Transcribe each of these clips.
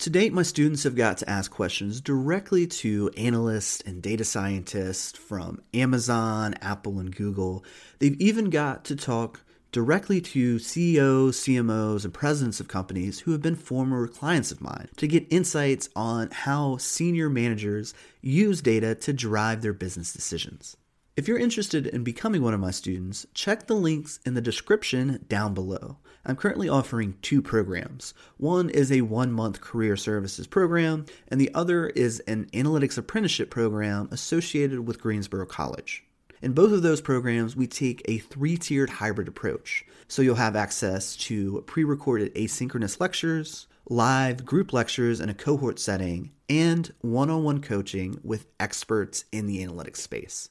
To date, my students have got to ask questions directly to analysts and data scientists from Amazon, Apple, and Google. They've even got to talk directly to CEOs, CMOs, and presidents of companies who have been former clients of mine to get insights on how senior managers use data to drive their business decisions. If you're interested in becoming one of my students, check the links in the description down below. I'm currently offering two programs. One is a one month career services program, and the other is an analytics apprenticeship program associated with Greensboro College. In both of those programs, we take a three tiered hybrid approach. So you'll have access to pre recorded asynchronous lectures, live group lectures in a cohort setting, and one on one coaching with experts in the analytics space.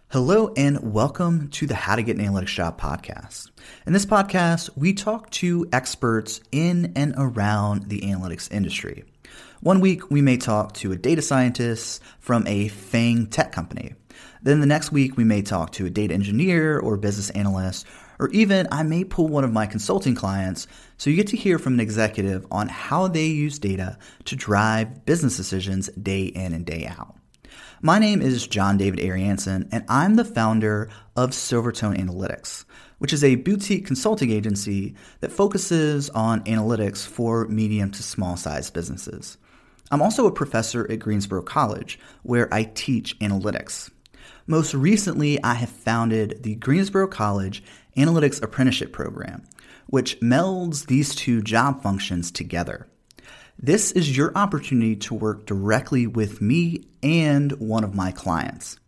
Hello and welcome to the How to Get an Analytics Job podcast. In this podcast, we talk to experts in and around the analytics industry. One week, we may talk to a data scientist from a FANG tech company. Then the next week, we may talk to a data engineer or business analyst, or even I may pull one of my consulting clients so you get to hear from an executive on how they use data to drive business decisions day in and day out. My name is John David Ariansen, and I'm the founder of Silvertone Analytics, which is a boutique consulting agency that focuses on analytics for medium to small sized businesses. I'm also a professor at Greensboro College, where I teach analytics. Most recently, I have founded the Greensboro College Analytics Apprenticeship Program, which melds these two job functions together. This is your opportunity to work directly with me and one of my clients.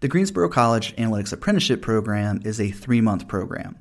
The Greensboro College Analytics Apprenticeship Program is a three month program.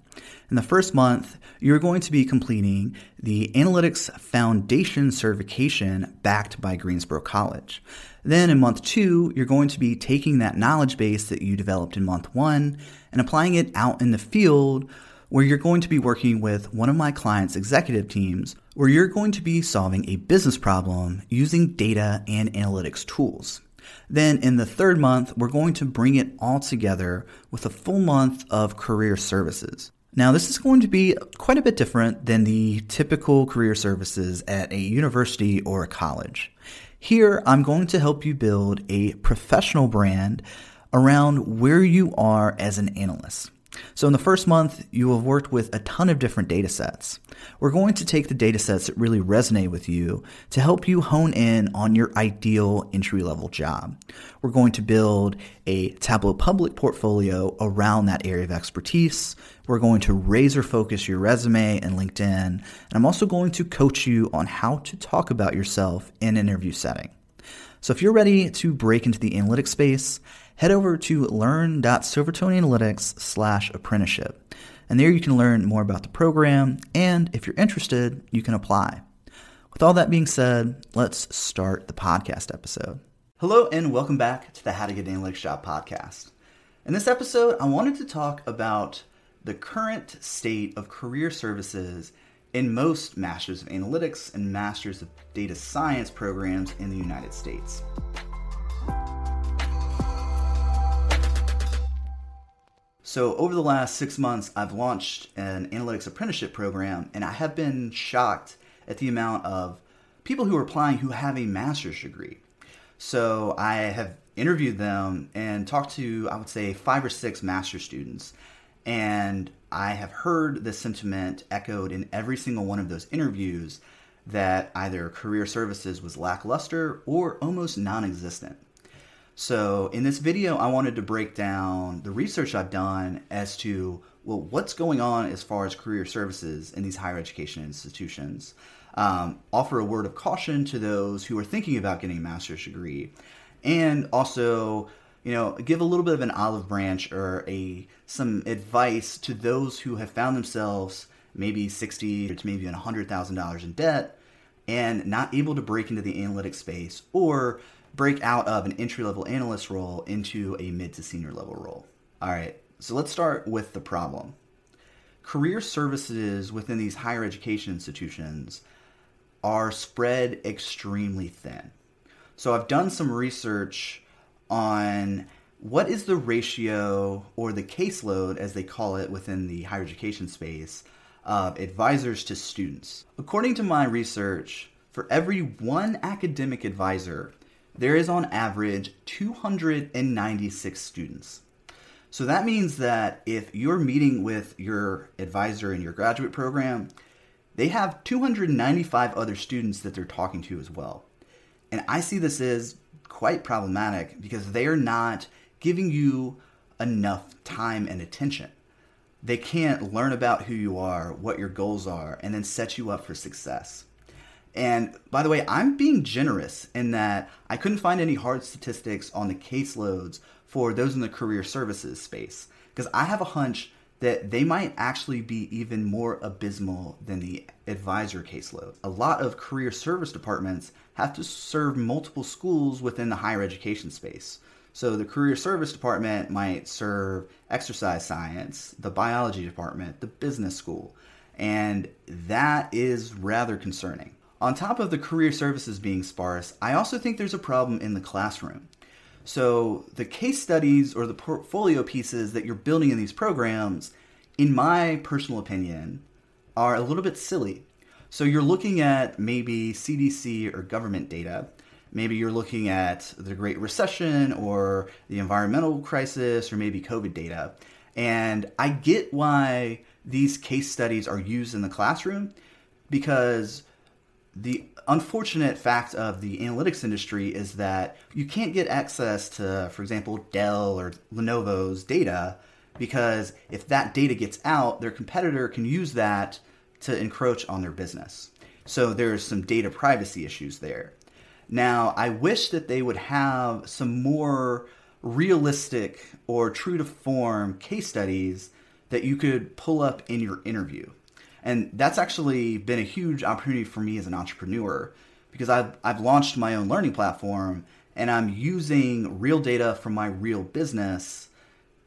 In the first month, you're going to be completing the Analytics Foundation certification backed by Greensboro College. Then in month two, you're going to be taking that knowledge base that you developed in month one and applying it out in the field where you're going to be working with one of my clients' executive teams, where you're going to be solving a business problem using data and analytics tools. Then in the third month, we're going to bring it all together with a full month of career services. Now, this is going to be quite a bit different than the typical career services at a university or a college. Here, I'm going to help you build a professional brand around where you are as an analyst. So in the first month, you have worked with a ton of different data sets. We're going to take the data sets that really resonate with you to help you hone in on your ideal entry level job. We're going to build a Tableau Public portfolio around that area of expertise. We're going to razor focus your resume and LinkedIn. And I'm also going to coach you on how to talk about yourself in an interview setting. So if you're ready to break into the analytics space, head over to learn.silvertoneanalytics slash apprenticeship. And there you can learn more about the program, and if you're interested, you can apply. With all that being said, let's start the podcast episode. Hello, and welcome back to the How to Get Analytics Job podcast. In this episode, I wanted to talk about the current state of career services in most Masters of Analytics and Masters of Data Science programs in the United States. So, over the last six months, I've launched an analytics apprenticeship program, and I have been shocked at the amount of people who are applying who have a master's degree. So, I have interviewed them and talked to, I would say, five or six master's students. And I have heard the sentiment echoed in every single one of those interviews that either career services was lackluster or almost non existent. So, in this video, I wanted to break down the research I've done as to well, what's going on as far as career services in these higher education institutions. Um, offer a word of caution to those who are thinking about getting a master's degree, and also, you know, give a little bit of an olive branch or a some advice to those who have found themselves maybe sixty to maybe hundred thousand dollars in debt and not able to break into the analytics space or break out of an entry level analyst role into a mid to senior level role. All right, so let's start with the problem. Career services within these higher education institutions are spread extremely thin. So I've done some research on what is the ratio or the caseload, as they call it within the higher education space, of advisors to students. According to my research, for every one academic advisor, there is on average 296 students. So that means that if you're meeting with your advisor in your graduate program, they have 295 other students that they're talking to as well. And I see this as quite problematic because they are not giving you enough time and attention. They can't learn about who you are, what your goals are, and then set you up for success. And by the way, I'm being generous in that I couldn't find any hard statistics on the caseloads for those in the career services space because I have a hunch that they might actually be even more abysmal than the advisor caseload. A lot of career service departments have to serve multiple schools within the higher education space. So the career service department might serve exercise science, the biology department, the business school, and that is rather concerning. On top of the career services being sparse, I also think there's a problem in the classroom. So the case studies or the portfolio pieces that you're building in these programs, in my personal opinion, are a little bit silly. So you're looking at maybe CDC or government data. Maybe you're looking at the Great Recession or the environmental crisis or maybe COVID data. And I get why these case studies are used in the classroom because the unfortunate fact of the analytics industry is that you can't get access to, for example, Dell or Lenovo's data because if that data gets out, their competitor can use that to encroach on their business. So there's some data privacy issues there. Now, I wish that they would have some more realistic or true to form case studies that you could pull up in your interview. And that's actually been a huge opportunity for me as an entrepreneur because I've, I've launched my own learning platform and I'm using real data from my real business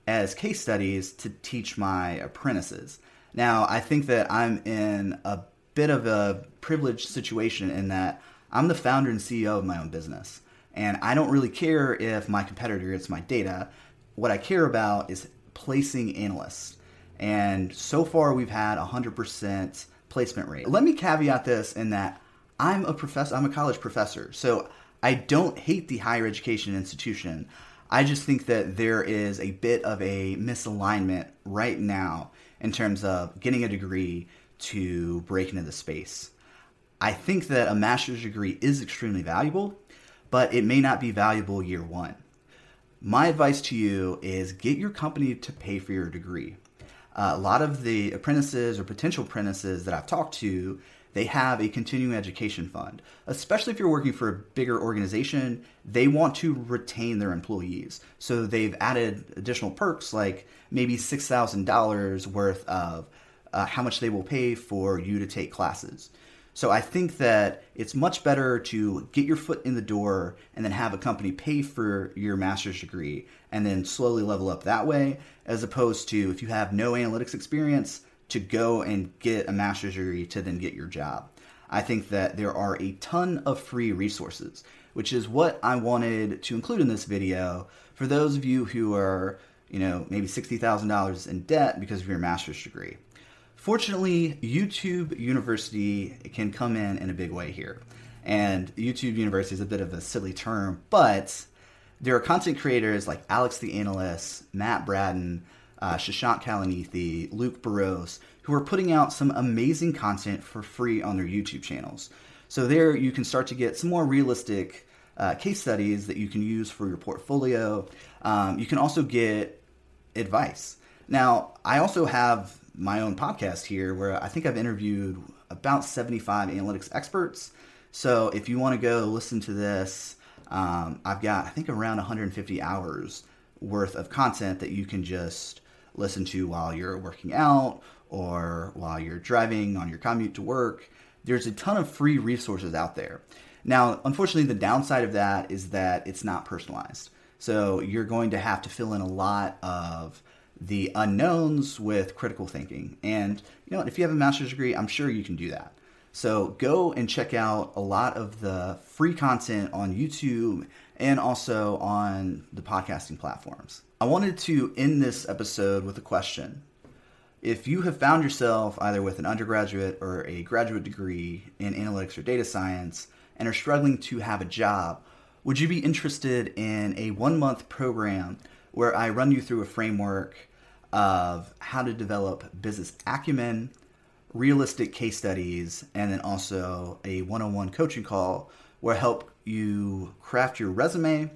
as case studies to teach my apprentices. Now, I think that I'm in a bit of a privileged situation in that I'm the founder and CEO of my own business. And I don't really care if my competitor gets my data. What I care about is placing analysts. And so far, we've had a 100% placement rate. Mm-hmm. Let me caveat this in that I'm a professor, I'm a college professor. So I don't hate the higher education institution. I just think that there is a bit of a misalignment right now in terms of getting a degree to break into the space. I think that a master's degree is extremely valuable, but it may not be valuable year one. My advice to you is get your company to pay for your degree. Uh, a lot of the apprentices or potential apprentices that I've talked to, they have a continuing education fund. Especially if you're working for a bigger organization, they want to retain their employees. So they've added additional perks like maybe $6,000 worth of uh, how much they will pay for you to take classes. So I think that it's much better to get your foot in the door and then have a company pay for your master's degree and then slowly level up that way, as opposed to if you have no analytics experience, to go and get a master's degree to then get your job. I think that there are a ton of free resources, which is what I wanted to include in this video for those of you who are, you know, maybe $60,000 in debt because of your master's degree. Fortunately, YouTube University can come in in a big way here. And YouTube University is a bit of a silly term, but there are content creators like Alex the Analyst, Matt Brattin, uh, Shashank Kalanithi, Luke Barousse, who are putting out some amazing content for free on their YouTube channels. So there you can start to get some more realistic uh, case studies that you can use for your portfolio. Um, you can also get advice. Now, I also have my own podcast here where I think I've interviewed about 75 analytics experts. So if you want to go listen to this, um, I've got, I think, around 150 hours worth of content that you can just listen to while you're working out or while you're driving on your commute to work. There's a ton of free resources out there. Now, unfortunately, the downside of that is that it's not personalized. So you're going to have to fill in a lot of the unknowns with critical thinking. And you know, if you have a master's degree, I'm sure you can do that. So go and check out a lot of the free content on YouTube and also on the podcasting platforms. I wanted to end this episode with a question. If you have found yourself either with an undergraduate or a graduate degree in analytics or data science and are struggling to have a job, would you be interested in a one month program where I run you through a framework of how to develop business acumen, realistic case studies, and then also a one on one coaching call where I help you craft your resume,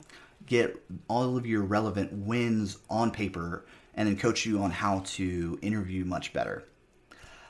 get all of your relevant wins on paper, and then coach you on how to interview much better.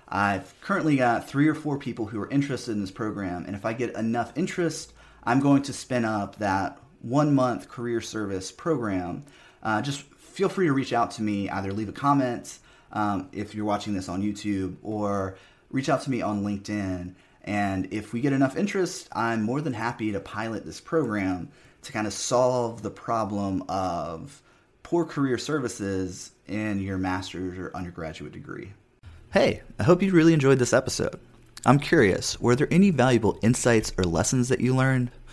I've currently got three or four people who are interested in this program, and if I get enough interest, I'm going to spin up that one month career service program. Uh, just feel free to reach out to me, either leave a comment um, if you're watching this on YouTube, or reach out to me on LinkedIn. And if we get enough interest, I'm more than happy to pilot this program to kind of solve the problem of poor career services in your master's or undergraduate degree. Hey, I hope you really enjoyed this episode. I'm curious, were there any valuable insights or lessons that you learned?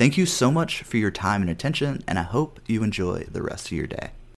Thank you so much for your time and attention, and I hope you enjoy the rest of your day.